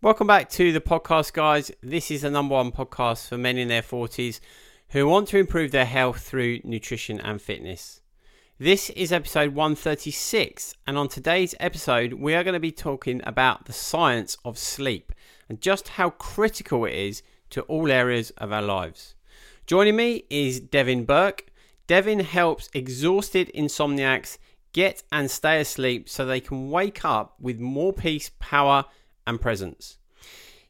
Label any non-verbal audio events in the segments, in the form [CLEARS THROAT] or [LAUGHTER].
Welcome back to the podcast, guys. This is the number one podcast for men in their 40s who want to improve their health through nutrition and fitness. This is episode 136, and on today's episode, we are going to be talking about the science of sleep and just how critical it is to all areas of our lives. Joining me is Devin Burke. Devin helps exhausted insomniacs get and stay asleep so they can wake up with more peace, power, and presence.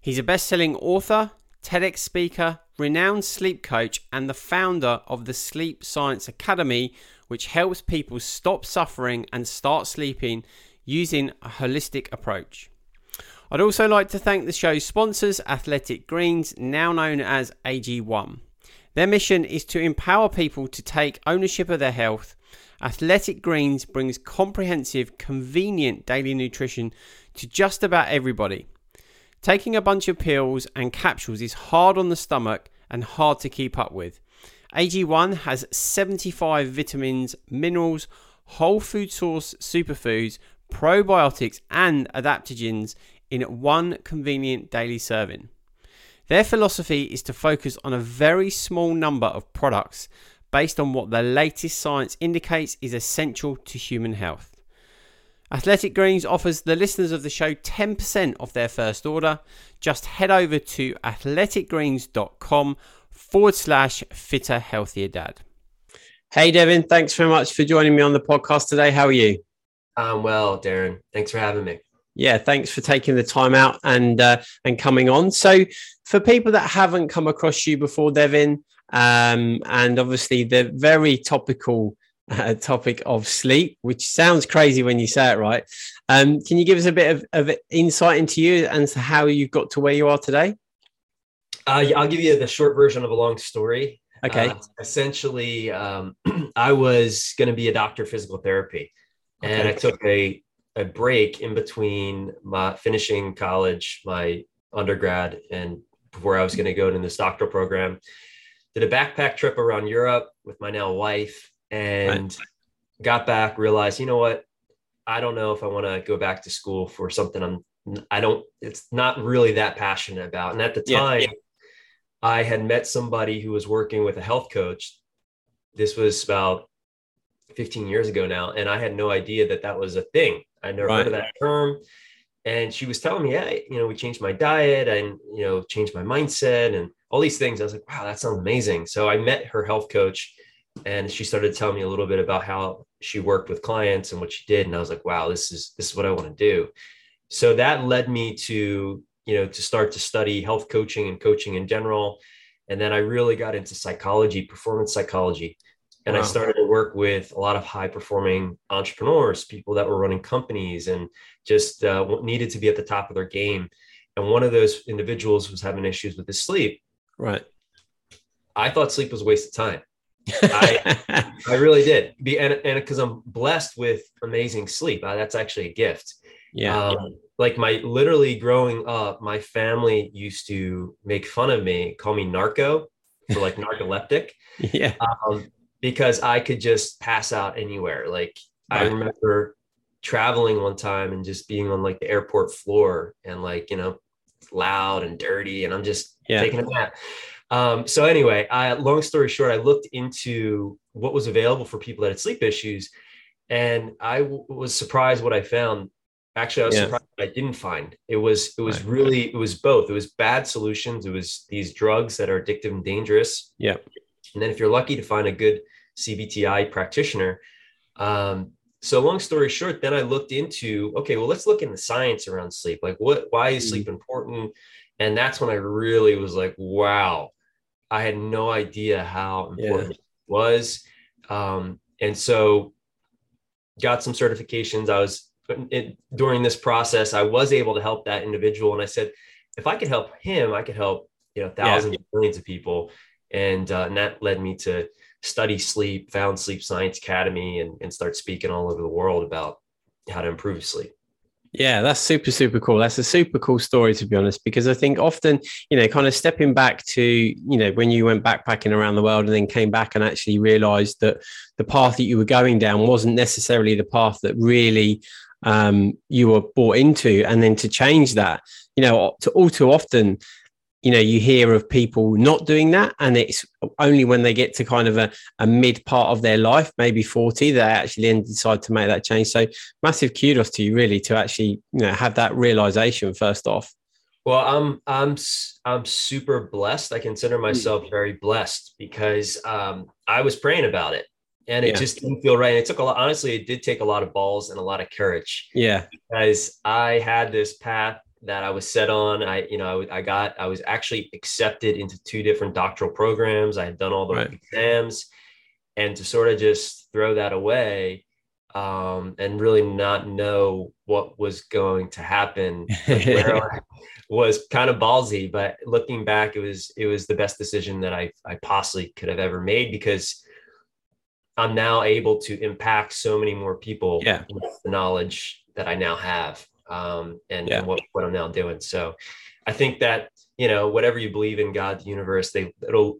He's a best selling author, TEDx speaker, renowned sleep coach, and the founder of the Sleep Science Academy, which helps people stop suffering and start sleeping using a holistic approach. I'd also like to thank the show's sponsors, Athletic Greens, now known as AG1. Their mission is to empower people to take ownership of their health. Athletic Greens brings comprehensive, convenient daily nutrition to just about everybody. Taking a bunch of pills and capsules is hard on the stomach and hard to keep up with. AG1 has 75 vitamins, minerals, whole food source superfoods, probiotics, and adaptogens in one convenient daily serving. Their philosophy is to focus on a very small number of products based on what the latest science indicates is essential to human health. Athletic Greens offers the listeners of the show 10% off their first order. Just head over to athleticgreens.com forward slash fitter, healthier dad. Hey, Devin, thanks very much for joining me on the podcast today. How are you? I'm well, Darren. Thanks for having me. Yeah, thanks for taking the time out and uh, and coming on. So, for people that haven't come across you before, Devin, um, and obviously the very topical [LAUGHS] uh, topic of sleep, which sounds crazy when you say it right. Um, can you give us a bit of, of insight into you and how you got to where you are today? Uh, I'll give you the short version of a long story. Okay. Uh, essentially, um, [CLEARS THROAT] I was going to be a doctor of physical therapy, okay. and I took a a break in between my finishing college, my undergrad, and before I was going to go into this doctoral program. Did a backpack trip around Europe with my now wife, and right. got back. Realized, you know what? I don't know if I want to go back to school for something I'm. I don't. It's not really that passionate about. And at the time, yeah, yeah. I had met somebody who was working with a health coach. This was about 15 years ago now, and I had no idea that that was a thing. I never right. heard of that term. And she was telling me, yeah, you know, we changed my diet and, you know, changed my mindset and all these things. I was like, wow, that sounds amazing. So I met her health coach and she started telling me a little bit about how she worked with clients and what she did. And I was like, wow, this is, this is what I want to do. So that led me to, you know, to start to study health coaching and coaching in general. And then I really got into psychology, performance psychology. And wow. I started to work with a lot of high performing entrepreneurs, people that were running companies and just uh, needed to be at the top of their game. And one of those individuals was having issues with his sleep. Right. I thought sleep was a waste of time. I, [LAUGHS] I really did. Be, and because I'm blessed with amazing sleep, uh, that's actually a gift. Yeah. Um, like my literally growing up, my family used to make fun of me, call me narco for like narcoleptic. [LAUGHS] Yeah. Um, because I could just pass out anywhere. Like right. I remember traveling one time and just being on like the airport floor and like, you know, loud and dirty and I'm just yeah. taking a nap. Um, so anyway, I, long story short, I looked into what was available for people that had sleep issues and I w- was surprised what I found. Actually, I was yeah. surprised I didn't find. It was it was right. really it was both. It was bad solutions. It was these drugs that are addictive and dangerous. Yeah. And then if you're lucky to find a good CBTI practitioner. Um, so long story short, then I looked into, okay, well, let's look in the science around sleep. Like what, why is sleep mm-hmm. important? And that's when I really was like, wow, I had no idea how important yeah. it was. Um, and so got some certifications. I was it, during this process, I was able to help that individual. And I said, if I could help him, I could help you know, thousands yeah. millions of people. And, uh, and that led me to study sleep, found Sleep Science Academy, and, and start speaking all over the world about how to improve sleep. Yeah, that's super, super cool. That's a super cool story, to be honest, because I think often, you know, kind of stepping back to, you know, when you went backpacking around the world and then came back and actually realized that the path that you were going down wasn't necessarily the path that really um, you were bought into. And then to change that, you know, to, all too often, you know you hear of people not doing that and it's only when they get to kind of a, a mid part of their life maybe 40 they actually then decide to make that change so massive kudos to you really to actually you know have that realization first off well i'm i'm i'm super blessed i consider hmm. myself very blessed because um, i was praying about it and it yeah. just didn't feel right. And it took a lot, honestly, it did take a lot of balls and a lot of courage. Yeah. Because I had this path that I was set on. I, you know, I, I, got, I was actually accepted into two different doctoral programs. I had done all the right. exams, and to sort of just throw that away um, and really not know what was going to happen [LAUGHS] was kind of ballsy. But looking back, it was it was the best decision that I I possibly could have ever made because I'm now able to impact so many more people yeah. with the knowledge that I now have um, and, yeah. and what, what I'm now doing. So I think that, you know, whatever you believe in God, the universe, they, it'll,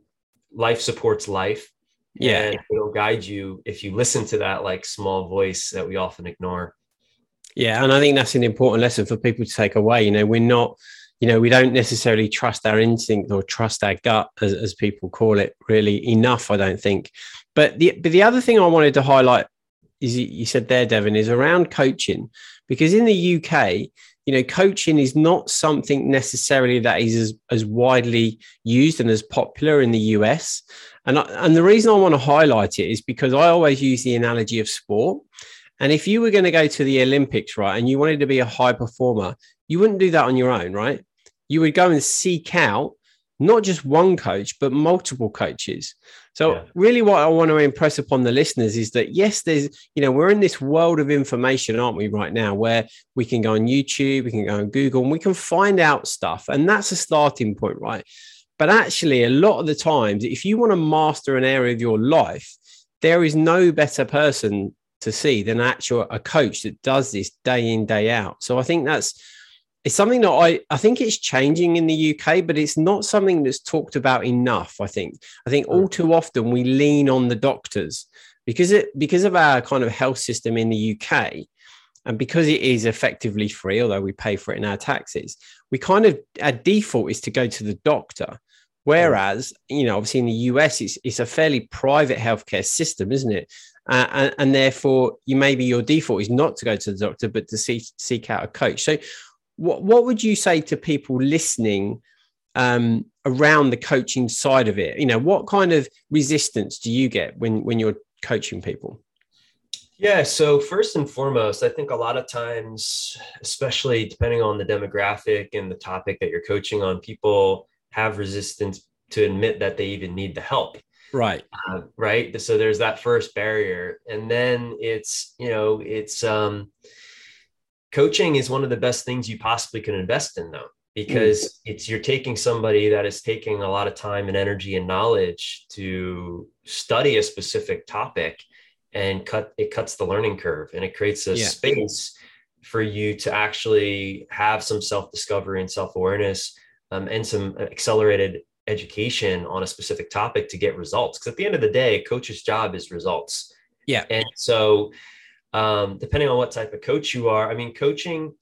life supports life. Yeah. And it'll guide you if you listen to that like small voice that we often ignore. Yeah. And I think that's an important lesson for people to take away. You know, we're not, you know, we don't necessarily trust our instinct or trust our gut, as, as people call it, really enough, I don't think. But the, but the other thing I wanted to highlight is you said there, Devin, is around coaching. Because in the UK, you know, coaching is not something necessarily that is as, as widely used and as popular in the US. And, I, and the reason I want to highlight it is because I always use the analogy of sport. And if you were going to go to the Olympics, right, and you wanted to be a high performer, you wouldn't do that on your own, right? You would go and seek out not just one coach, but multiple coaches. So, yeah. really, what I want to impress upon the listeners is that yes, there's, you know, we're in this world of information, aren't we, right now, where we can go on YouTube, we can go on Google, and we can find out stuff. And that's a starting point, right? But actually, a lot of the times, if you want to master an area of your life, there is no better person to see than actual a coach that does this day in, day out. So, I think that's it's something that I, I think it's changing in the UK, but it's not something that's talked about enough. I think. I think all too often we lean on the doctors because it because of our kind of health system in the UK, and because it is effectively free, although we pay for it in our taxes, we kind of our default is to go to the doctor. Whereas, you know, obviously in the US, it's, it's a fairly private healthcare system, isn't it? Uh, and, and, therefore, you maybe your default is not to go to the doctor, but to seek, seek out a coach. So, what what would you say to people listening um, around the coaching side of it? You know, what kind of resistance do you get when when you're coaching people? Yeah, so first and foremost, I think a lot of times, especially depending on the demographic and the topic that you're coaching on, people have resistance to admit that they even need the help. Right. Uh, right. So there's that first barrier. And then it's, you know, it's, um, coaching is one of the best things you possibly can invest in though because mm. it's you're taking somebody that is taking a lot of time and energy and knowledge to study a specific topic and cut it cuts the learning curve and it creates a yeah. space for you to actually have some self-discovery and self-awareness um, and some accelerated education on a specific topic to get results because at the end of the day a coach's job is results yeah and so um, depending on what type of coach you are. I mean, coaching,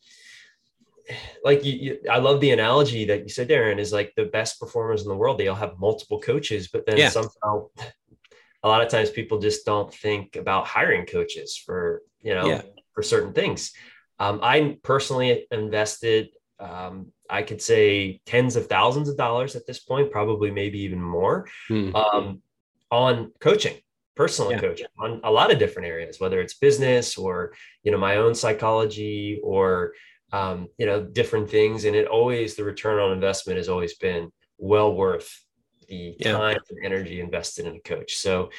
like you, you, I love the analogy that you said, Darren, is like the best performers in the world. They all have multiple coaches, but then yeah. somehow [LAUGHS] a lot of times people just don't think about hiring coaches for, you know, yeah. for certain things. Um, I personally invested, um, I could say tens of thousands of dollars at this point, probably maybe even more, hmm. um, on coaching personal yeah. coaching on a lot of different areas, whether it's business or, you know, my own psychology or, um, you know, different things. And it always, the return on investment has always been well worth the yeah. time and energy invested in a coach. So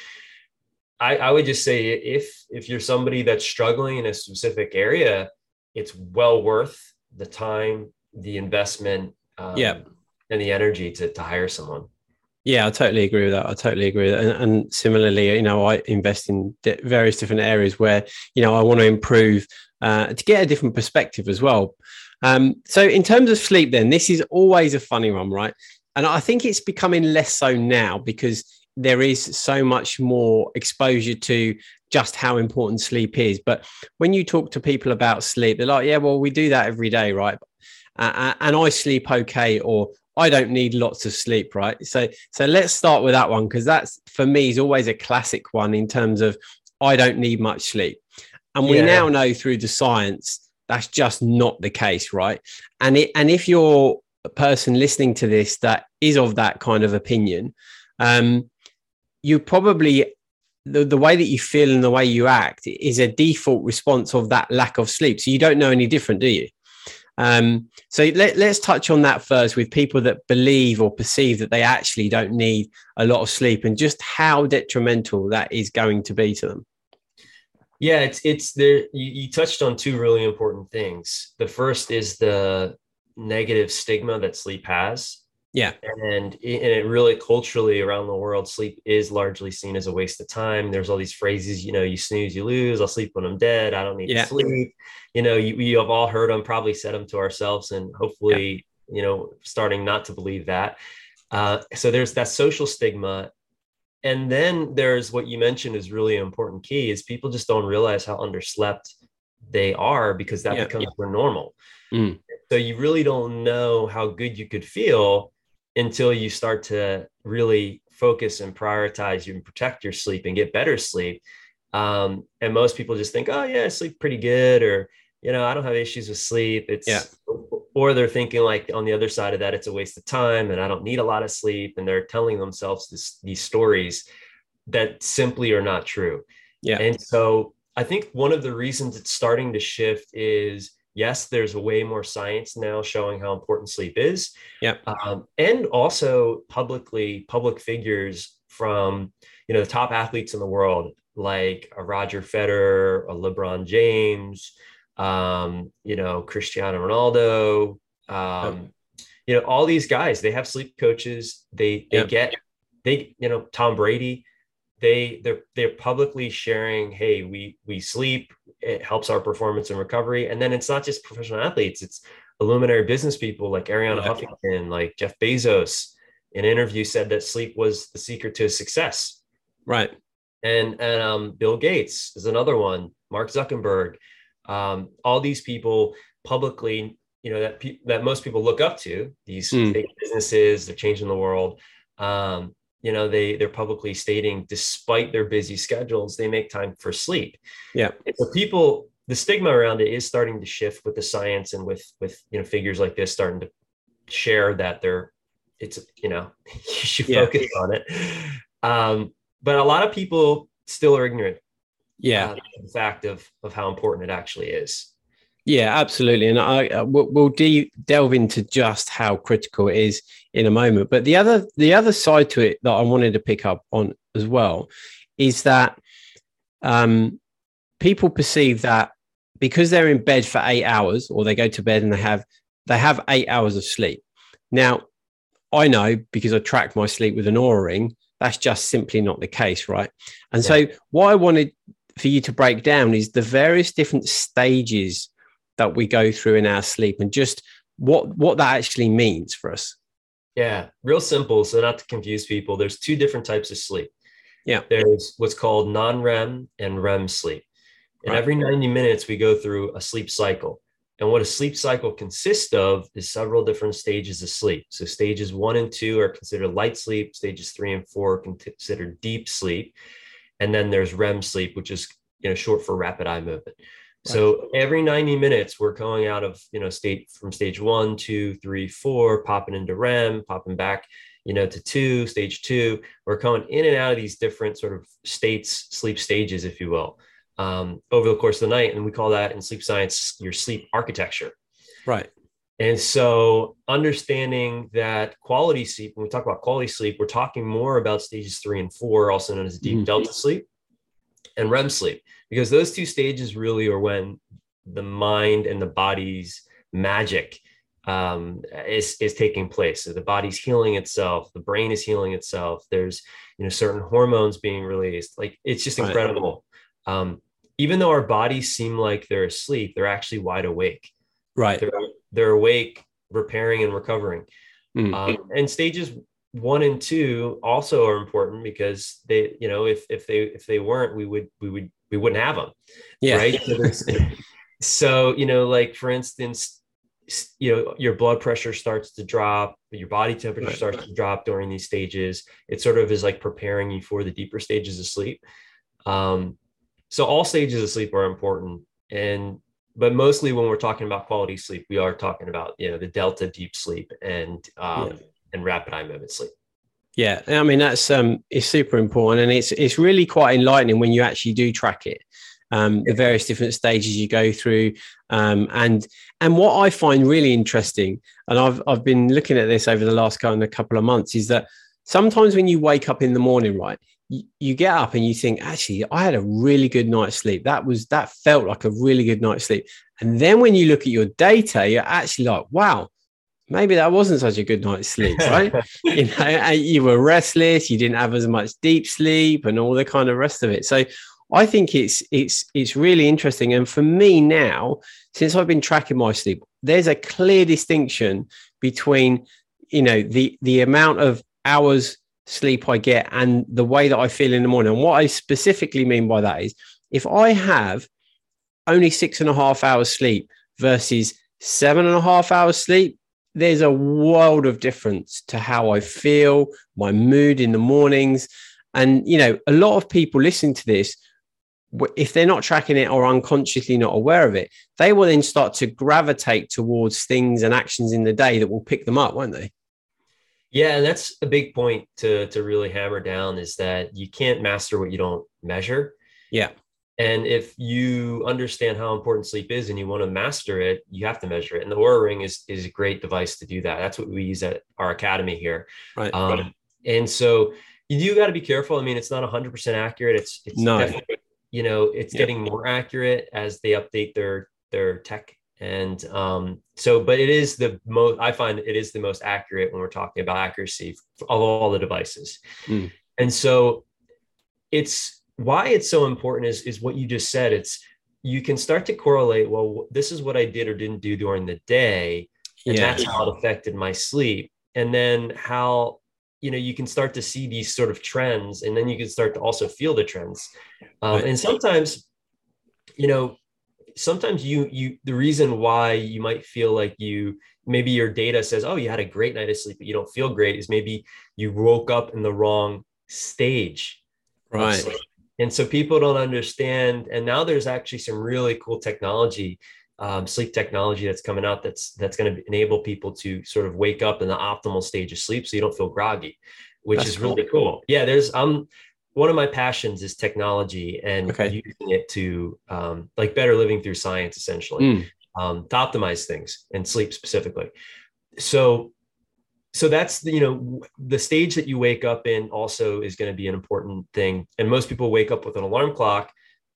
I, I would just say if, if you're somebody that's struggling in a specific area, it's well worth the time, the investment, um, yeah and the energy to, to hire someone. Yeah, I totally agree with that. I totally agree. And, and similarly, you know, I invest in various different areas where, you know, I want to improve uh, to get a different perspective as well. Um, so, in terms of sleep, then this is always a funny one, right? And I think it's becoming less so now because there is so much more exposure to just how important sleep is. But when you talk to people about sleep, they're like, yeah, well, we do that every day, right? Uh, and I sleep okay, or I don't need lots of sleep, right? So, so let's start with that one because that's for me is always a classic one in terms of I don't need much sleep, and we yeah. now know through the science that's just not the case, right? And it and if you're a person listening to this that is of that kind of opinion, um, you probably the, the way that you feel and the way you act is a default response of that lack of sleep. So you don't know any different, do you? Um, so let, us touch on that first with people that believe or perceive that they actually don't need a lot of sleep and just how detrimental that is going to be to them. Yeah, it's it's there. You, you touched on two really important things. The first is the negative stigma that sleep has yeah. And, and it really culturally around the world, sleep is largely seen as a waste of time. There's all these phrases, you know, you snooze, you lose. I'll sleep when I'm dead. I don't need yeah. to sleep. You know, you, you have all heard them, probably said them to ourselves, and hopefully, yeah. you know, starting not to believe that. Uh, so there's that social stigma. And then there's what you mentioned is really important key is people just don't realize how underslept they are because that yeah. becomes their normal. Mm. So you really don't know how good you could feel until you start to really focus and prioritize you and protect your sleep and get better sleep. Um, and most people just think, oh yeah, I sleep pretty good, or you know, I don't have issues with sleep. It's yeah. or they're thinking like on the other side of that, it's a waste of time and I don't need a lot of sleep. And they're telling themselves this, these stories that simply are not true. Yeah. And so I think one of the reasons it's starting to shift is yes, there's way more science now showing how important sleep is. Yeah. Um, and also publicly, public figures from, you know, the top athletes in the world, like a Roger Federer, a LeBron James, um, you know, Cristiano Ronaldo, um, you know, all these guys, they have sleep coaches. They, they get, they, you know, Tom Brady, they they're they're publicly sharing hey we we sleep it helps our performance and recovery. And then it's not just professional athletes it's luminary business people like Arianna huffington like jeff bezos. In an interview said that sleep was the secret to success. Right. And and um, bill gates is another one mark zuckerberg. Um, all these people publicly you know that pe- that most people look up to these mm. big businesses they're changing the world. Um, you know they they're publicly stating despite their busy schedules they make time for sleep. Yeah. So people the stigma around it is starting to shift with the science and with with you know figures like this starting to share that they're it's you know [LAUGHS] you should yeah. focus on it. Um but a lot of people still are ignorant yeah. uh, the fact of of how important it actually is yeah, absolutely, and I uh, we'll, we'll de- delve into just how critical it is in a moment. But the other the other side to it that I wanted to pick up on as well is that um, people perceive that because they're in bed for eight hours, or they go to bed and they have they have eight hours of sleep. Now, I know because I track my sleep with an Oura ring. That's just simply not the case, right? And yeah. so, what I wanted for you to break down is the various different stages that we go through in our sleep and just what what that actually means for us. Yeah real simple. So not to confuse people there's two different types of sleep. Yeah. There's what's called non-rem and rem sleep. And right. every 90 minutes we go through a sleep cycle. And what a sleep cycle consists of is several different stages of sleep. So stages one and two are considered light sleep stages three and four are considered deep sleep. And then there's rem sleep which is you know short for rapid eye movement so every 90 minutes, we're going out of, you know, state from stage one, two, three, four, popping into REM, popping back, you know, to two, stage two. We're going in and out of these different sort of states, sleep stages, if you will, um, over the course of the night. And we call that in sleep science your sleep architecture. Right. And so understanding that quality sleep, when we talk about quality sleep, we're talking more about stages three and four, also known as deep mm-hmm. delta sleep and REM sleep because those two stages really are when the mind and the body's magic um, is is taking place. So the body's healing itself, the brain is healing itself. There's you know certain hormones being released. Like it's just incredible. Right. Um, even though our bodies seem like they're asleep, they're actually wide awake. Right. They're, they're awake, repairing and recovering. Mm. Um, and stages one and two also are important because they, you know, if if they if they weren't, we would we would we wouldn't have them. Yeah. Right. So, [LAUGHS] so you know, like for instance, you know, your blood pressure starts to drop, your body temperature right. starts to drop during these stages. It sort of is like preparing you for the deeper stages of sleep. Um, so all stages of sleep are important, and but mostly when we're talking about quality sleep, we are talking about you know the delta deep sleep and um, yeah. and rapid eye movement sleep. Yeah, I mean that's um, it's super important, and it's it's really quite enlightening when you actually do track it. Um, the various different stages you go through, um, and and what I find really interesting, and I've I've been looking at this over the last kind of couple of months, is that sometimes when you wake up in the morning, right, you, get up and you think, actually, I had a really good night's sleep. That was that felt like a really good night's sleep. And then when you look at your data, you're actually like, wow, maybe that wasn't such a good night's sleep, right? [LAUGHS] you know, you were restless, you didn't have as much deep sleep, and all the kind of rest of it. So I think it's it's it's really interesting. And for me now, since I've been tracking my sleep, there's a clear distinction between you know the the amount of hours sleep I get and the way that I feel in the morning. And what I specifically mean by that is if I have only six and a half hours sleep versus seven and a half hours sleep, there's a world of difference to how I feel, my mood in the mornings. And, you know, a lot of people listening to this, if they're not tracking it or unconsciously not aware of it, they will then start to gravitate towards things and actions in the day that will pick them up, won't they? Yeah, and that's a big point to to really hammer down is that you can't master what you don't measure. Yeah. And if you understand how important sleep is and you want to master it, you have to measure it. And the Oura Ring is is a great device to do that. That's what we use at our academy here. Right. Um, right. And so you do got to be careful. I mean, it's not 100% accurate. It's it's no. you know, it's yeah. getting more accurate as they update their their tech and um, so but it is the most i find it is the most accurate when we're talking about accuracy of all the devices mm. and so it's why it's so important is is what you just said. It's you can start to correlate well this is what i did or didn't do during the day and yeah. that's how it affected my sleep. And then how you know you can start to see these sort of trends and then you can start to also feel the trends. Um, and sometimes you know sometimes you you the reason why you might feel like you maybe your data says oh you had a great night of sleep but you don't feel great is maybe you woke up in the wrong stage right and so people don't understand and now there's actually some really cool technology um, sleep technology that's coming out that's that's going to enable people to sort of wake up in the optimal stage of sleep so you don't feel groggy which that's is cool. really cool yeah there's um one of my passions is technology and okay. using it to um, like better living through science essentially mm. um, to optimize things and sleep specifically so so that's the, you know the stage that you wake up in also is going to be an important thing. And most people wake up with an alarm clock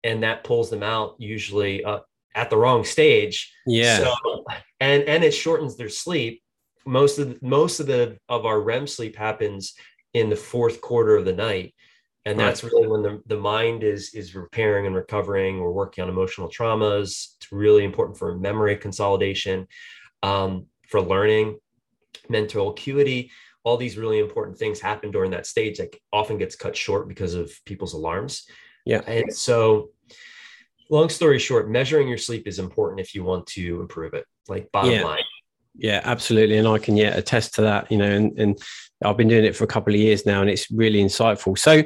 and that pulls them out usually uh, at the wrong stage. Yeah. So, and and it shortens their sleep. Most of the, most of the of our REM sleep happens in the fourth quarter of the night. And that's really when the, the mind is is repairing and recovering. We're working on emotional traumas. It's really important for memory consolidation um, for learning mental acuity all these really important things happen during that stage that often gets cut short because of people's alarms yeah and so long story short measuring your sleep is important if you want to improve it like bottom yeah. line yeah, absolutely. And I can yeah attest to that, you know, and, and I've been doing it for a couple of years now and it's really insightful. So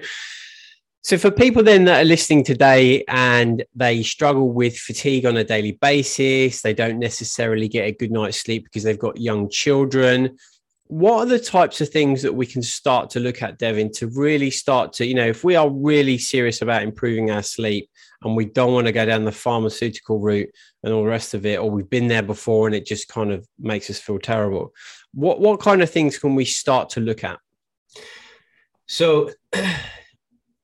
so for people then that are listening today and they struggle with fatigue on a daily basis, they don't necessarily get a good night's sleep because they've got young children. What are the types of things that we can start to look at, Devin, to really start to, you know, if we are really serious about improving our sleep, and we don't want to go down the pharmaceutical route and all the rest of it, or we've been there before and it just kind of makes us feel terrible. What what kind of things can we start to look at? So [CLEARS THROAT]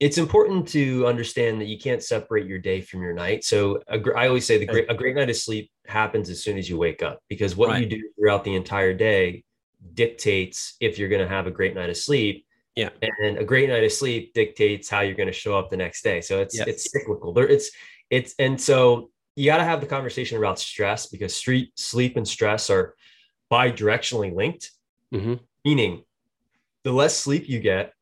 it's important to understand that you can't separate your day from your night. So a, I always say the great, a great night of sleep happens as soon as you wake up because what right. you do throughout the entire day dictates if you're going to have a great night of sleep. Yeah. And a great night of sleep dictates how you're going to show up the next day. So it's, yes. it's cyclical there. It's, it's, and so you got to have the conversation about stress because street sleep and stress are bi-directionally linked, mm-hmm. meaning the less sleep you get,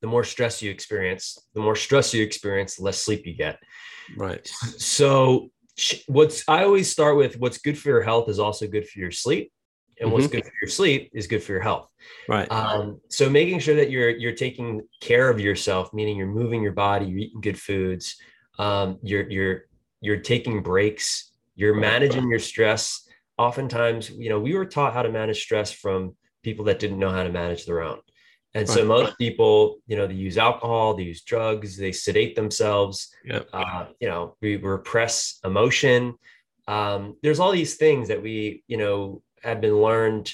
the more stress you experience. The more stress you experience, the less sleep you get. Right. So what's I always start with what's good for your health is also good for your sleep. And mm-hmm. what's good for your sleep is good for your health. Right. Um, so making sure that you're you're taking care of yourself, meaning you're moving your body, you're eating good foods, um, you're you're you're taking breaks, you're managing your stress. Oftentimes, you know, we were taught how to manage stress from people that didn't know how to manage their own. And right. so most people, you know, they use alcohol, they use drugs, they sedate themselves. Yep. Uh, you know, we repress emotion. Um, there's all these things that we, you know, have been learned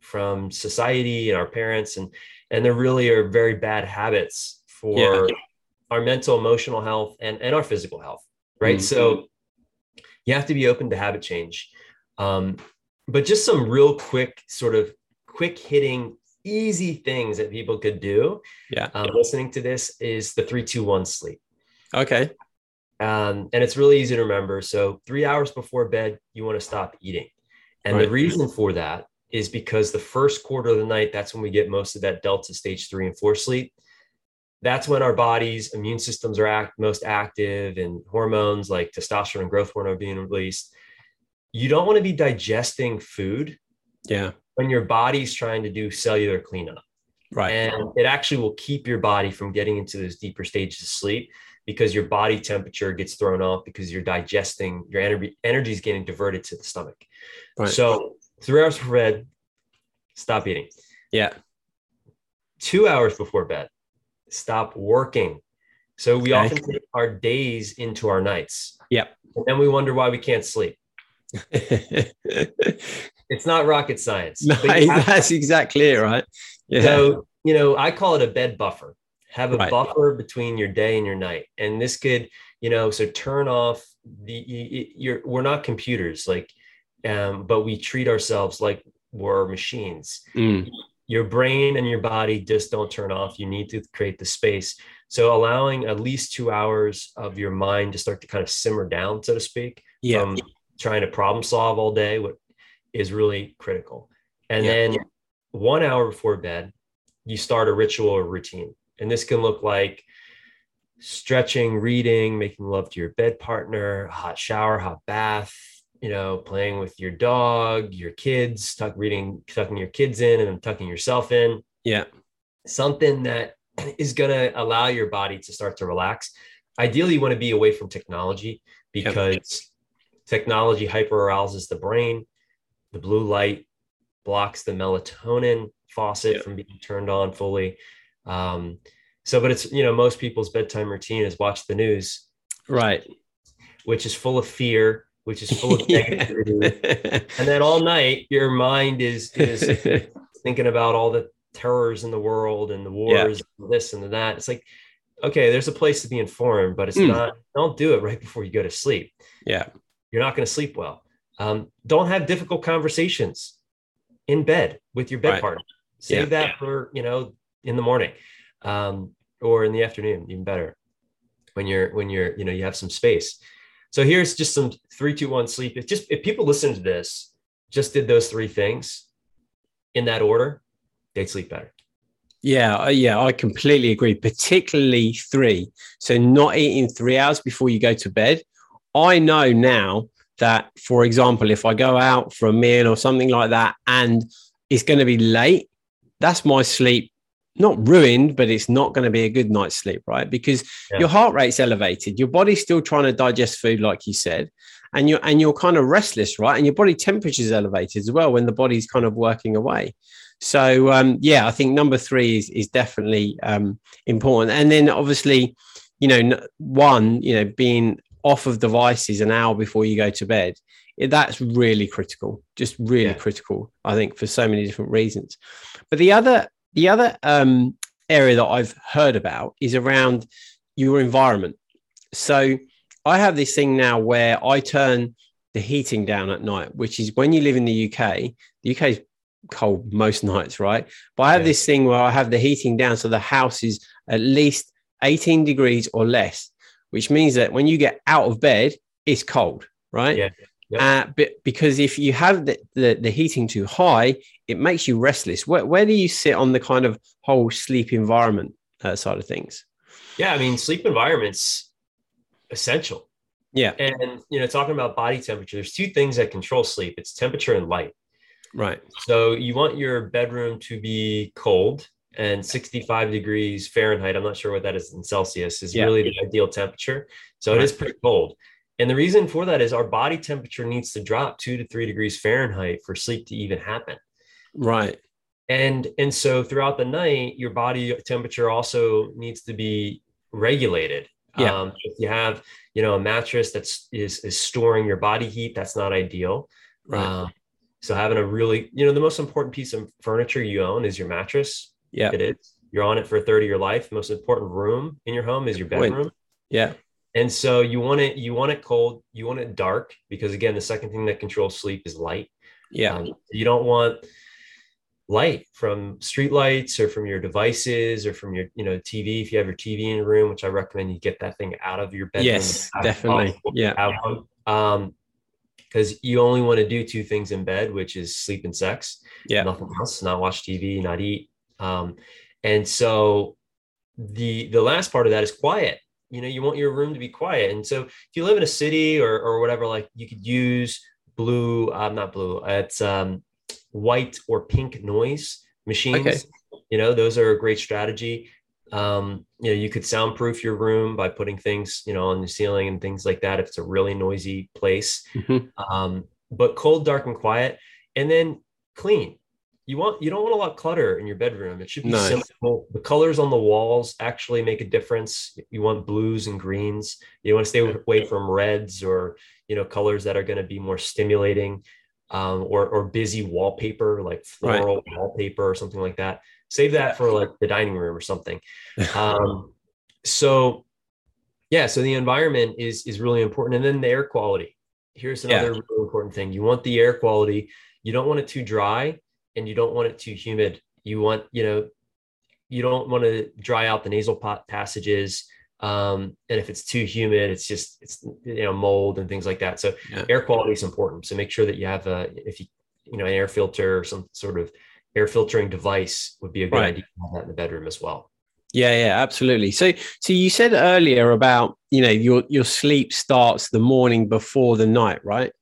from society and our parents, and and there really are very bad habits for yeah. our mental, emotional health and and our physical health, right? Mm-hmm. So you have to be open to habit change. Um, but just some real quick, sort of quick hitting easy things that people could do. Yeah. Um, listening to this is the three, two, one sleep. Okay. Um, and it's really easy to remember. So three hours before bed, you want to stop eating. And right. the reason for that is because the first quarter of the night, that's when we get most of that delta stage three and four sleep. That's when our body's immune systems are act, most active and hormones like testosterone and growth hormone are being released. You don't want to be digesting food yeah when your body's trying to do cellular cleanup. Right. And it actually will keep your body from getting into those deeper stages of sleep because your body temperature gets thrown off because you're digesting, your energy energy is getting diverted to the stomach. Right. So three hours before bed, stop eating. Yeah. Two hours before bed, stop working. So we okay. often take our days into our nights. Yep. And then we wonder why we can't sleep. [LAUGHS] it's not rocket science. No, [LAUGHS] that's exactly it, right? Yeah. So, you know, I call it a bed buffer. Have a right. buffer between your day and your night. And this could, you know, so turn off the you're we're not computers like um, but we treat ourselves like we're machines. Mm. Your brain and your body just don't turn off. You need to create the space. So allowing at least two hours of your mind to start to kind of simmer down, so to speak, yeah. from trying to problem solve all day, what is really critical. And yeah. then one hour before bed, you start a ritual or routine. And this can look like stretching, reading, making love to your bed partner, hot shower, hot bath, you know, playing with your dog, your kids, tuck reading, tucking your kids in and then tucking yourself in. Yeah. Something that [CLEARS THROAT] is going to allow your body to start to relax. Ideally, you want to be away from technology because yep. technology hyperarouses the brain the blue light blocks the melatonin faucet yep. from being turned on fully. Um, so, but it's, you know, most people's bedtime routine is watch the news. Right. Which is full of fear, which is full of [LAUGHS] negativity. and then all night, your mind is, is [LAUGHS] thinking about all the terrors in the world and the wars, and this and that. It's like, okay, there's a place to be informed, but it's mm. not, don't do it right before you go to sleep. Yeah. You're not going to sleep well. Um, don't have difficult conversations in bed with your bed right. partner. Save yeah. that for you know in the morning um, or in the afternoon, even better when you're when you're you know you have some space. So here's just some three, two, one sleep. If just if people listen to this, just did those three things in that order, they'd sleep better. Yeah, uh, yeah, I completely agree. Particularly three. So not eating three hours before you go to bed. I know now that, for example, if I go out for a meal or something like that and it's going to be late, that's my sleep not ruined, but it's not going to be a good night's sleep, right? Because yeah. your heart rate's elevated, your body's still trying to digest food, like you said, and you're and you're kind of restless, right? And your body temperature is elevated as well when the body's kind of working away. So um, yeah, I think number three is is definitely um, important, and then obviously, you know, one, you know, being off of devices an hour before you go to bed that's really critical just really yeah. critical i think for so many different reasons but the other the other um, area that I've heard about is around your environment. So I have this thing now where I turn the heating down at night, which is when you live in the UK, the UK is cold most [LAUGHS] nights, right? But I have yeah. this thing where I have the heating down so the house is at least 18 degrees or less, which means that when you get out of bed, it's cold, right? Yeah. Yep. Uh, but because if you have the, the, the, heating too high, it makes you restless. Where, where do you sit on the kind of whole sleep environment uh, side of things? Yeah, I mean, sleep environment's essential. Yeah. And, you know, talking about body temperature, there's two things that control sleep it's temperature and light. Right. So you want your bedroom to be cold and 65 degrees Fahrenheit. I'm not sure what that is in Celsius, is yeah. really the ideal temperature. So it is pretty cold. And the reason for that is our body temperature needs to drop two to three degrees Fahrenheit for sleep to even happen. Right. And and so throughout the night, your body temperature also needs to be regulated. Yeah. Um, if you have, you know, a mattress that's is is storing your body heat, that's not ideal. Right. Um, so having a really, you know, the most important piece of furniture you own is your mattress. Yeah. It is. You're on it for a third of your life. The most important room in your home is your bedroom. Yeah. And so you want it, you want it cold, you want it dark, because again, the second thing that controls sleep is light. Yeah. Um, you don't want light from street lights or from your devices or from your you know tv if you have your tv in your room which i recommend you get that thing out of your bedroom yes definitely yeah um because you only want to do two things in bed which is sleep and sex yeah nothing else not watch tv not eat um and so the the last part of that is quiet you know you want your room to be quiet and so if you live in a city or or whatever like you could use blue i'm uh, not blue it's um white or pink noise machines. Okay. You know, those are a great strategy. Um, you know, you could soundproof your room by putting things, you know, on the ceiling and things like that if it's a really noisy place. Mm-hmm. Um, but cold, dark, and quiet, and then clean. You want you don't want a lot of clutter in your bedroom. It should be nice. simple. The colors on the walls actually make a difference. You want blues and greens. You want to stay away from reds or you know colors that are going to be more stimulating um, or or busy wallpaper like floral right. wallpaper or something like that. Save that for like the dining room or something. [LAUGHS] Um, so yeah, so the environment is is really important, and then the air quality. Here's another yeah. really important thing: you want the air quality. You don't want it too dry, and you don't want it too humid. You want you know you don't want to dry out the nasal pot passages um, and if it's too humid, it's just it's you know mold and things like that. So yeah. air quality is important. So make sure that you have a if you you know an air filter or some sort of air filtering device would be a good right. idea to have that in the bedroom as well. Yeah, yeah, absolutely. So, so you said earlier about you know your your sleep starts the morning before the night, right?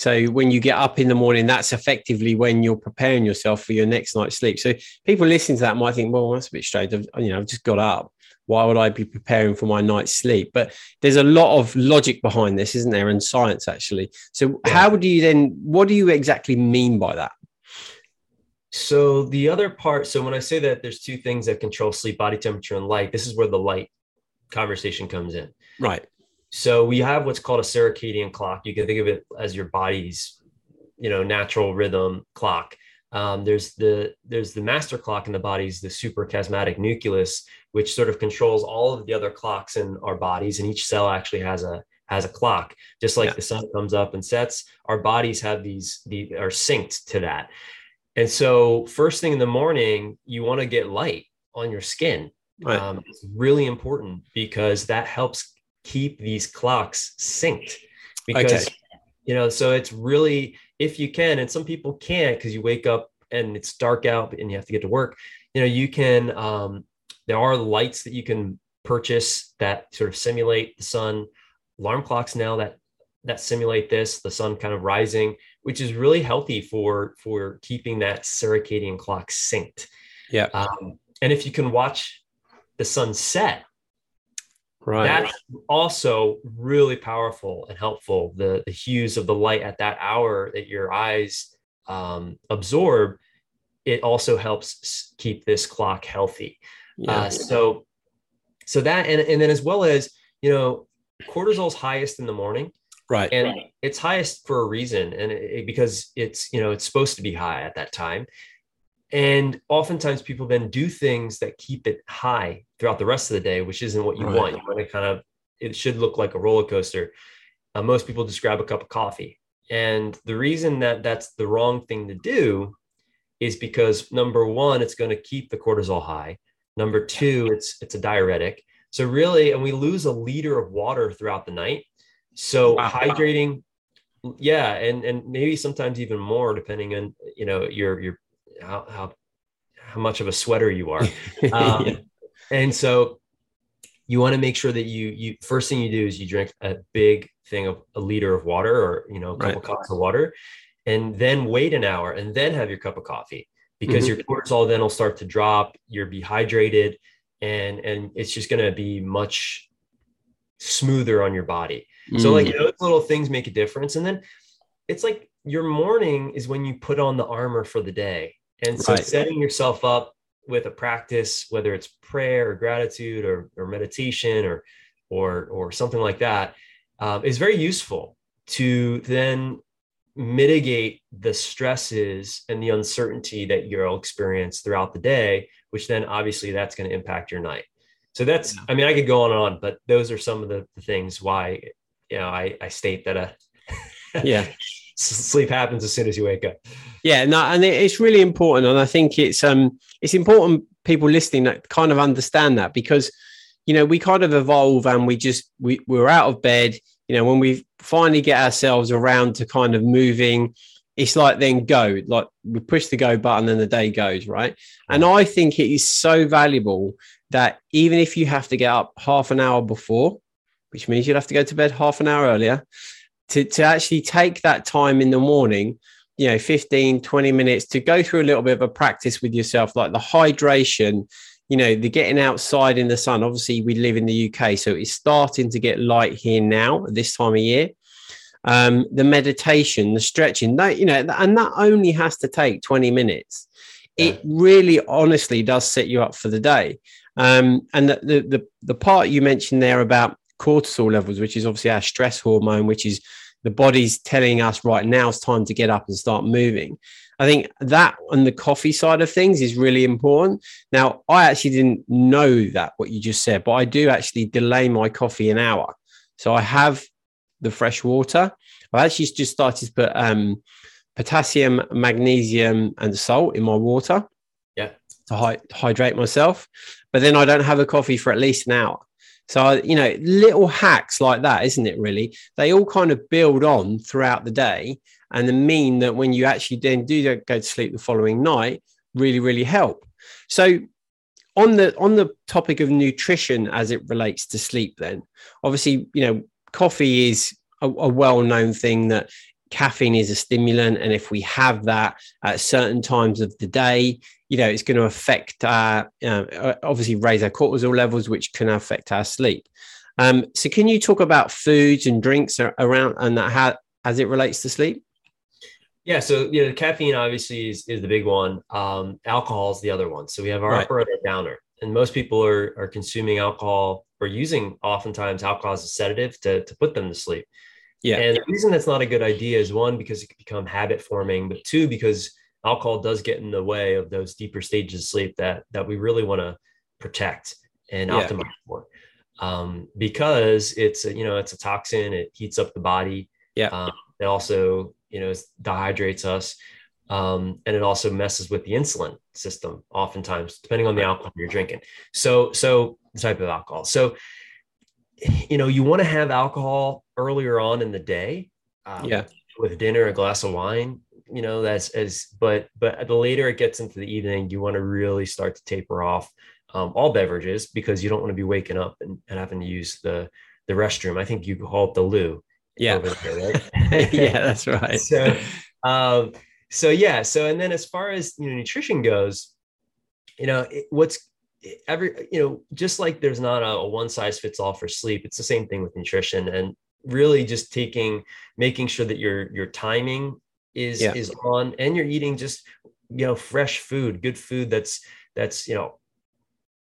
So when you get up in the morning, that's effectively when you're preparing yourself for your next night's sleep. So people listening to that might think, well, that's a bit strange. I've, you know, I've just got up why would I be preparing for my night's sleep? But there's a lot of logic behind this, isn't there? And science actually. So yeah. how do you then, what do you exactly mean by that? So the other part, so when I say that there's two things that control sleep, body temperature and light, this is where the light conversation comes in. Right. So we have what's called a circadian clock. You can think of it as your body's, you know, natural rhythm clock. Um, there's the there's the master clock in the body's the suprachiasmatic nucleus, which sort of controls all of the other clocks in our bodies and each cell actually has a has a clock just like yeah. the sun comes up and sets our bodies have these the are synced to that and so first thing in the morning you want to get light on your skin right. um, it's really important because that helps keep these clocks synced because okay. you know so it's really if you can and some people can't because you wake up and it's dark out and you have to get to work you know you can um, there are lights that you can purchase that sort of simulate the sun. Alarm clocks now that that simulate this, the sun kind of rising, which is really healthy for for keeping that circadian clock synced. Yeah. Um, and if you can watch the sun set, right, that's also really powerful and helpful. The the hues of the light at that hour that your eyes um, absorb, it also helps keep this clock healthy. Yeah. Uh, so, so that and and then as well as you know, cortisol's highest in the morning, right? And it's highest for a reason, and it, because it's you know it's supposed to be high at that time. And oftentimes people then do things that keep it high throughout the rest of the day, which isn't what you Right. want. You want to kind of, it should look like a roller coaster. Uh, most people just grab a cup of coffee. And the reason that that's the wrong thing to do is because number one, it's going to keep the cortisol high. Number two, it's it's a diuretic. So really, and we lose a liter of water throughout the night. So Wow. hydrating, yeah, and and maybe sometimes even more depending on you know your your how how how much of a sweater you are. [LAUGHS] Um, Yeah. And so you want to make sure that you you first thing you do is you drink a big thing of a liter of water or you know a couple Right. cups of water, and then wait an hour and then have your cup of coffee because Mm-hmm. your cortisol then will start to drop. You're dehydrated, and and it's just going to be much smoother on your body. So Mm. like those little things make a difference. And then it's like your morning is when you put on the armor for the day. And so Right. setting yourself up with a practice, whether it's prayer or gratitude or, or meditation or or or something like that, um, is very useful to then mitigate the stresses and the uncertainty that you'll experience throughout the day, which then obviously that's going to impact your night. So that's, I mean, I could go on and on, but those are some of the, the things why, you know, I, I state that a yeah. [LAUGHS] sleep happens as soon as you wake up. Yeah, no, and it's really important, and I think it's um it's important people listening that kind of understand that because you know we kind of evolve and we just we we're out of bed. You know, when we finally get ourselves around to kind of moving, it's like then go, like we push the go button and the day goes right. And I think it is so valuable that even if you have to get up half an hour before, which means you'd have to go to bed half an hour earlier, to to actually take that time in the morning you know 15 20 minutes to go through a little bit of a practice with yourself like the hydration you know the getting outside in the sun. Obviously we live in the uk so it's starting to get light here now at this time of year. Um the meditation the stretching that you know and that only has to take 20 minutes. It really honestly does set you up for the day. Um and the the the, the part you mentioned there about cortisol levels which is obviously our stress hormone which is the body's telling us right now it's time to get up and start moving. I think that on the coffee side of things is really important. Now, I actually didn't know that what you just said, but I do actually delay my coffee an hour. So I have the fresh water. I actually just started to put um, potassium, magnesium, and salt in my water. Yeah. To hy- hydrate myself. But then I don't have a coffee for at least an hour. So, you know, little hacks like that, isn't it? Really, they all kind of build on throughout the day and then mean that when you actually then do go to sleep the following night, really, really help. So, on the on the topic of nutrition as it relates to sleep, then obviously, you know, coffee is a, a well-known thing that caffeine is a stimulant, and if we have that at certain times of the day, you know, it's going to affect our, uh, obviously raise our cortisol levels, which can affect our sleep. Um, so, can you talk about foods and drinks around and that how, as it relates to sleep? Yeah, so you know, caffeine obviously is, is the big one. Um, alcohol is the other one. So we have our Right. upper and our downer, and most people are are consuming alcohol or using oftentimes alcohol as a sedative to to put them to sleep. Yeah. And the reason that's not a good idea is one because it can become habit forming, but two because alcohol does get in the way of those deeper stages of sleep that that we really want to protect and Yeah. optimize for. Um, because it's a, you know it's a toxin, it heats up the body. Yeah. Um, it also you know dehydrates us, um, and it also messes with the insulin system oftentimes, depending on the alcohol you're drinking. So so the type of alcohol. So you know you want to have alcohol earlier on in the day. Um, Yeah. With dinner, a glass of wine, you know that's as but but the later it gets into the evening you want to really start to taper off um, all beverages because you don't want to be waking up and, and having to use the the restroom i think you call it the loo Yeah. there, right? [LAUGHS] yeah, that's right. so um so yeah so and then as far as you know nutrition goes you know it, what's every you know just like there's not a, a one size fits all for sleep it's the same thing with nutrition and really just taking making sure that your your timing is Yeah. is on and you're eating just you know fresh food good food that's that's you know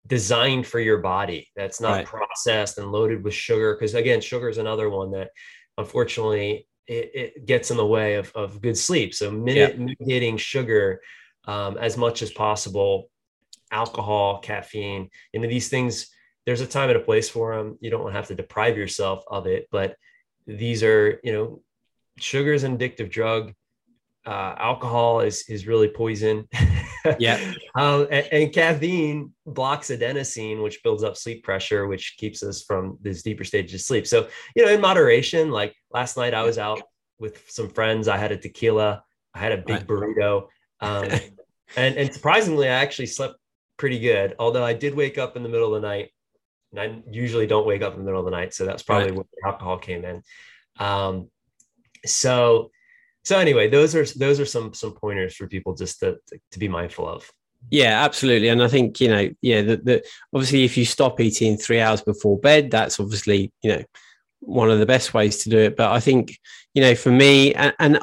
designed for your body that's not Right. processed and loaded with sugar because again sugar is another one that unfortunately it, it gets in the way of, of good sleep so minute mitigating sugar um, as much as possible. Alcohol, caffeine, you know, these things, there's a time and a place for them. You don't have to deprive yourself of it, but these are, you know, sugar is an addictive drug. Uh, alcohol is is really poison. [LAUGHS] Yeah. um, and, and caffeine blocks adenosine, which builds up sleep pressure, which keeps us from this deeper stage of sleep. So, you know, in moderation, like last night I was out with some friends. I had a tequila, I had a big burrito. Um, and, and surprisingly, I actually slept pretty good. Although I did wake up in the middle of the night. And I usually don't wake up in the middle of the night. So that's probably Right. when the alcohol came in. Um, so so anyway, those are those are some some pointers for people just to, to, be mindful of. Yeah, absolutely. And I think, you know, yeah, the, the obviously if you stop eating three hours before bed, that's obviously, you know, one of the best ways to do it. But I think, you know, for me and, and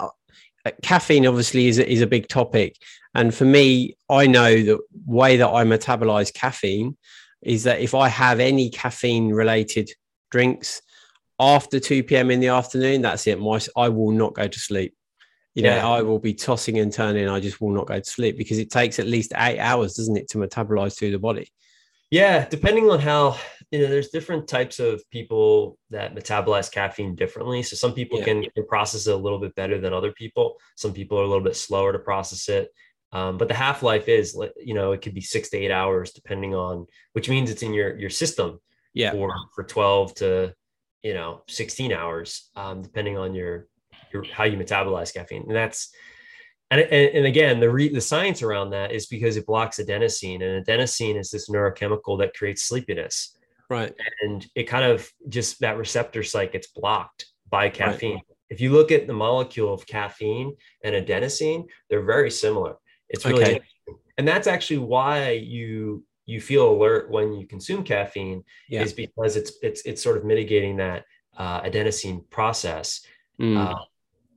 Uh, caffeine obviously is a, is a big topic. And for me, I know the way that I metabolize caffeine is that if I have any caffeine related drinks after 2 p.m. in the afternoon, that's it. My I will not go to sleep. You know, Yeah. I will be tossing and turning. I just will not go to sleep because it takes at least eight hours, doesn't it, to metabolize through the body? Yeah, depending on how you know, there's different types of people that metabolize caffeine differently. So some people Yeah. can, can process it a little bit better than other people. Some people are a little bit slower to process it. Um, but the half life is, you know, it could be six to eight hours, depending on which means it's in your your system Yeah. for for 12 to you know 16 hours, um, depending on your your how you metabolize caffeine. And that's and, and, and again, the re, the science around that is because it blocks adenosine, and adenosine is this neurochemical that creates sleepiness, Right. and it kind of just that receptor site gets blocked by caffeine. If you look at the molecule of caffeine and adenosine, they're very similar. It's really, Okay. and that's actually why you you feel alert when you consume caffeine Yeah. is because it's it's it's sort of mitigating that uh, adenosine process. Mm. Uh,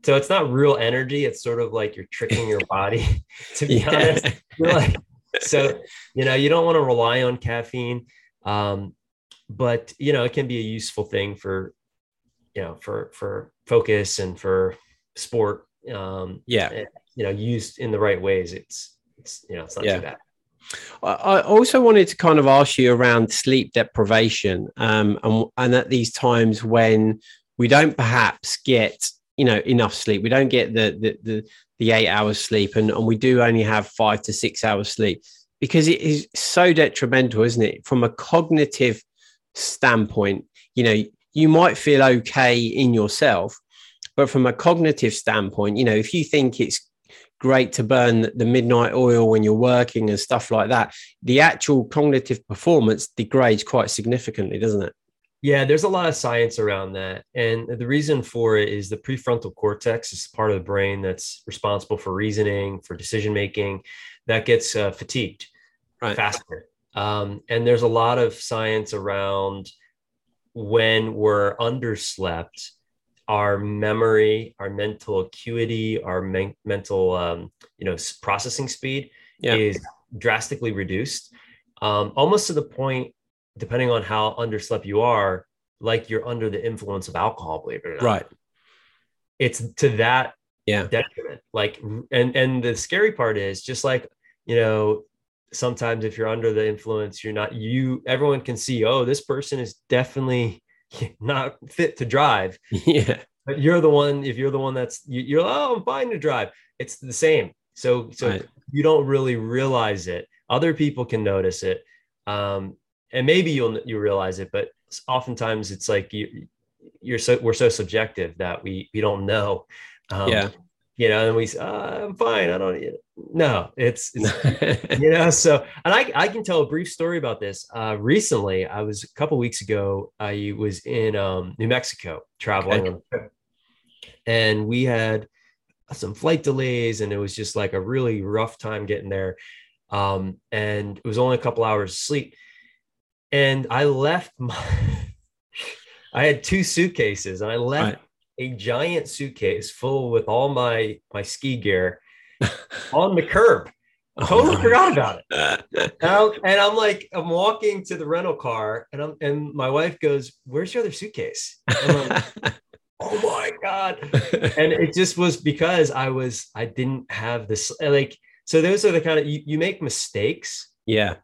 so it's not real energy. It's sort of like you're tricking your [LAUGHS] body, [LAUGHS] to be Yeah. honest. [LAUGHS] Like, so, you know, you don't want to rely on caffeine. Um, but you know, it can be a useful thing for, you know, for for focus and for sport. Um, yeah. you know, used in the right ways, it's it's you know, it's not Yeah. too bad. I I also wanted to kind of ask you around sleep deprivation, um, and, and at these times when we don't perhaps get, you know, enough sleep, we don't get the the the, the eight hours sleep, and, and we do only have five to six hours sleep because it is so detrimental, isn't it? From a cognitive standpoint, you know, you might feel okay in yourself, but from a cognitive standpoint, you know, if you think it's great to burn the midnight oil when you're working and stuff like that, the actual cognitive performance degrades quite significantly, doesn't it? Yeah, there's a lot of science around that. And the reason for it is the prefrontal cortex is part of the brain that's responsible for reasoning, for decision making, that gets uh, fatigued Right. faster. Um, and there's a lot of science around when we're underslept, our memory, our mental acuity, our men- mental, um, you know, processing speed Yeah. is drastically reduced, um, almost to the point, depending on how underslept you are, like you're under the influence of alcohol. Believe it or not, Right. It's to that Yeah. detriment. Like, and and the scary part is just like you know, sometimes if you're under the influence, you're not you. Everyone can see, oh, this person is definitely [LAUGHS] not fit to drive. [LAUGHS] yeah. But you're the one. If you're the one that's you, you're, oh, I'm fine to drive. It's the same. So so Right. you don't really realize it. Other people can notice it, um, and maybe you'll you realize it. But oftentimes it's like you you're so we're so subjective that we we don't know. Um, Yeah. You know, and we say, oh, I'm fine. I don't. No, it's, it's [LAUGHS] you know so and I, I can tell a brief story about this uh recently i was a couple weeks ago i was in um new mexico traveling Okay. on a trip and we had some flight delays and it was just like a really rough time getting there um and it was only a couple hours of sleep and i left my [LAUGHS] i had two suitcases and i left Right. a giant suitcase full with all my my ski gear [LAUGHS] on the curb oh totally forgot about it and I'm, and I'm like, I'm walking to the rental car, and I'm and my wife goes, "Where's your other suitcase?" I'm like, [LAUGHS] oh my god! And it just was because I was I didn't have this like so those are the kind of you, you make mistakes Yeah.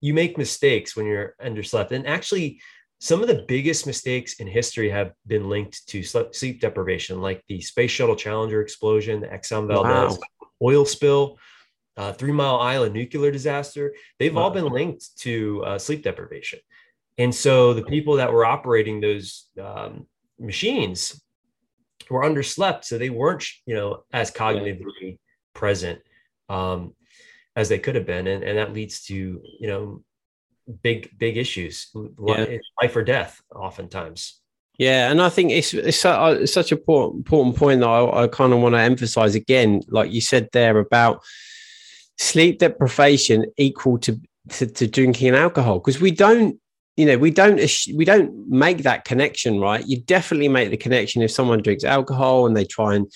You make mistakes when you're underslept. And actually some of the biggest mistakes in history have been linked to sleep, deprivation like the space shuttle challenger explosion the exxon valdez oil spill uh, three mile island nuclear disaster. They've all been linked to uh, sleep deprivation. And so the people that were operating those um, machines were underslept so they weren't you know as cognitively present. Um, as they could have been and, and that leads to you know big big issues Yeah. life or death oftentimes Yeah, and I think it's it's, su- uh, it's such a important important point that I, I kind of want to emphasize again, like you said there about sleep deprivation equal to to, to drinking alcohol because we don't you know we don't we don't make that connection right you definitely make the connection if someone drinks alcohol and they try and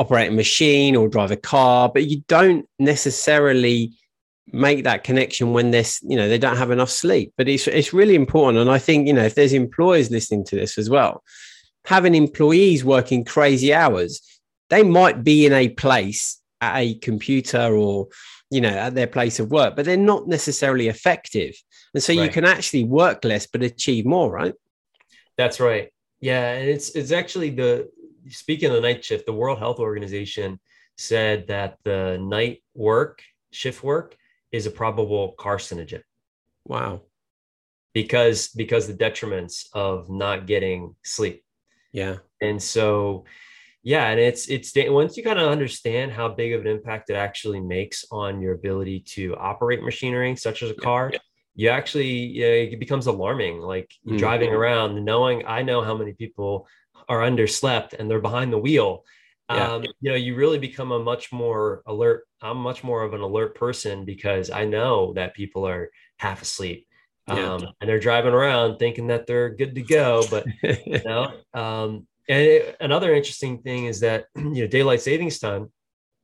operate a machine or drive a car but you don't necessarily make that connection when there's you know they don't have enough sleep. But it's it's really important. And i think you know if there's employers listening to this as well having employees working crazy hours they might be in a place at a computer or you know at their place of work but they're not necessarily effective. And so you can actually work less but achieve more right? That's right. Yeah, and it's it's actually the speaking of the night shift, the World Health Organization said that the night work, shift work is a probable carcinogen wow because because the detriments of not getting sleep. yeah And so yeah, and it's it's once you kind of understand how big of an impact it actually makes on your ability to operate machinery such as a car, you actually yeah, it becomes alarming. Like you're Mm. driving around, knowing I know how many people are underslept and they're behind the wheel. Yeah. Um, you know, you really become a much more alert. I'm much more of an alert person because I know that people are half asleep. Yeah. Um, and they're driving around thinking that they're good to go, but you [LAUGHS] know, um, and it- another interesting thing is that [CLEARS THROAT] you know daylight savings time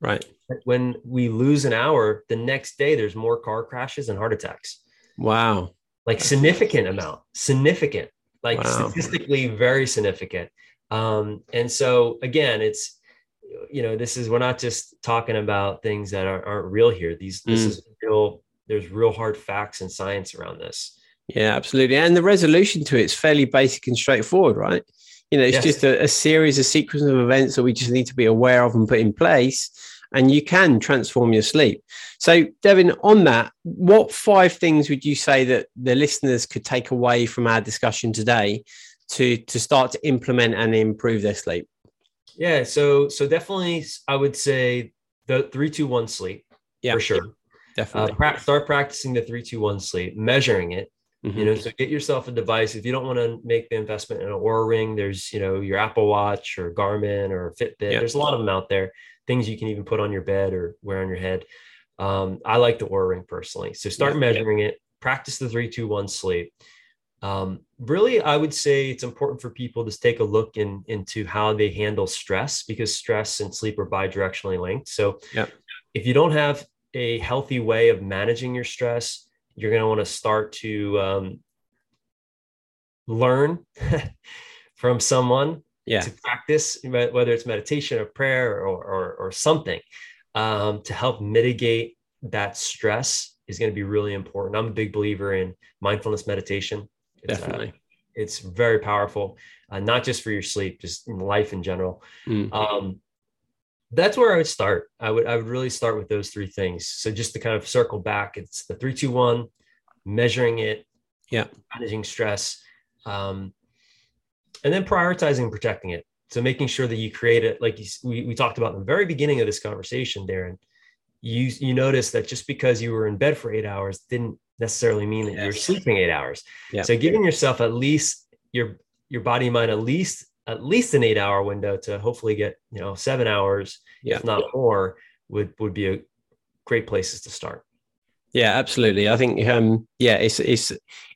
right when we lose an hour the next day there's more car crashes and heart attacks wow like significant amount significant like Wow. statistically very significant um and so again it's you know this is we're not just talking about things that are, aren't real here these this Mm. is real there's real hard facts and science around this Yeah, absolutely. And the resolution to it's fairly basic and straightforward, right? You know, it's Yes. just a, a series, a sequence of events that we just need to be aware of and put in place, and you can transform your sleep. So, Devin, on that, what five things would you say that the listeners could take away from our discussion today to to start to implement and improve their sleep? yeah so so definitely i would say the three two one sleep Yeah. for sure uh, Definitely. pra- start practicing the three two one sleep measuring it Mhm. you know so get yourself a device if you don't want to make the investment in an Oura ring there's you know your apple watch or garmin or fitbit Yeah. there's a lot of them out there things you can even put on your bed or wear on your head um, i like the Oura ring personally so start Yeah. measuring it practice the three two one sleep um, really i would say it's important for people to take a look in, into how they handle stress because stress and sleep are bidirectionally linked so Yeah. if you don't have a healthy way of managing your stress you're going to want to start to um, learn [LAUGHS] from someone Yeah. to practice whether it's meditation or prayer or, or, or something um, to help mitigate that stress is going to be really important i'm a big believer in mindfulness meditation it's, uh, Definitely. it's very powerful uh, not just for your sleep just in life in general Mm. um, that's where I would start. I would I would really start with those three things. So just to kind of circle back, it's the three, two, one, measuring it, Yeah. managing stress, um, and then prioritizing and protecting it. So making sure that you create it, like you, we we talked about in the very beginning of this conversation, Darren. You you notice that just because you were in bed for eight hours didn't necessarily mean that you're sleeping eight hours. Yeah. So giving yourself at least your your body and mind at least at least an eight hour window to hopefully get you know seven hours Yeah. if not more would would be a great places to start Yeah, absolutely. I think um yeah, it's it's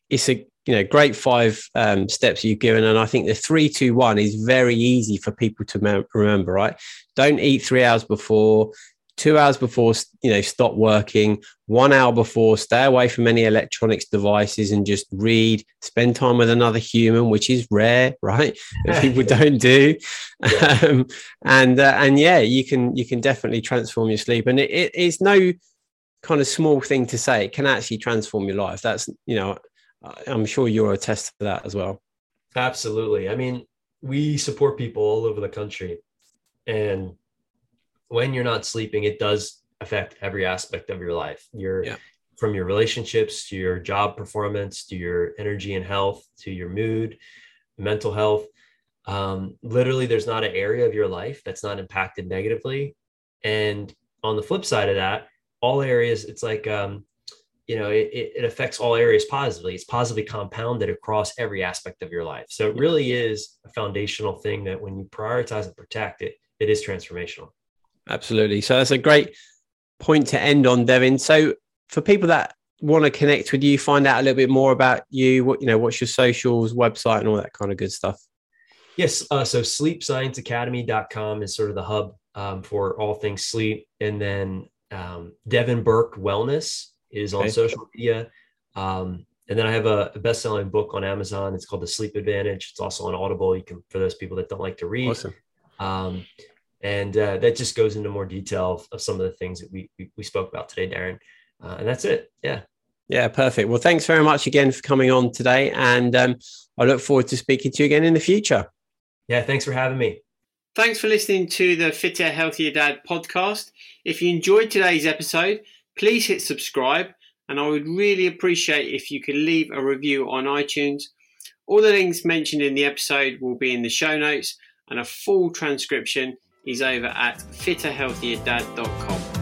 it's a you know great five um, steps you've given, and I think the three two one is very easy for people to mem- remember. Right, don't eat three hours before. Two hours before, you know, stop working, one hour before, stay away from any electronics devices and just read, spend time with another human, which is rare, [LAUGHS] right? That people don't do. Yeah. Um, and, uh, and yeah, you can, you can definitely transform your sleep. And it, it, it's no kind of small thing to say. It can actually transform your life. That's, you know, I'm sure you're a test to that as well. Absolutely. I mean, we support people all over the country and when you're not sleeping, it does affect every aspect of your life. Your yeah. from your relationships to your job performance to your energy and health to your mood, mental health. Um, literally, there's not an area of your life that's not impacted negatively. And on the flip side of that, all areas, it's like um, you know, it, it affects all areas positively. It's positively compounded across every aspect of your life. So it really is a foundational thing that when you prioritize and protect it, it is transformational. Absolutely. So that's a great point to end on, Devin. So for people that want to connect with you, find out a little bit more about you, what you know, what's your socials, website, and all that kind of good stuff. Yes. Uh, so sleepscienceacademy.com is sort of the hub um, for all things sleep. And then um, Devin Burke Wellness is on okay. social media. Um, and then I have a, a best-selling book on Amazon. It's called The Sleep Advantage. It's also on Audible. You can for those people that don't like to read. Awesome. Um, and uh, that just goes into more detail of, of, some of the things that we, we, we spoke about today, Darren. Uh, and that's it. Yeah. Yeah, perfect. Well, thanks very much again for coming on today. And um, I look forward to speaking to you again in the future. Yeah, thanks for having me. Thanks for listening to the Fitter, Healthier Dad podcast. If you enjoyed today's episode, please hit subscribe. And I would really appreciate if you could leave a review on iTunes. All the links mentioned in the episode will be in the show notes, and a full transcription is over at fitterhealthierdad.com.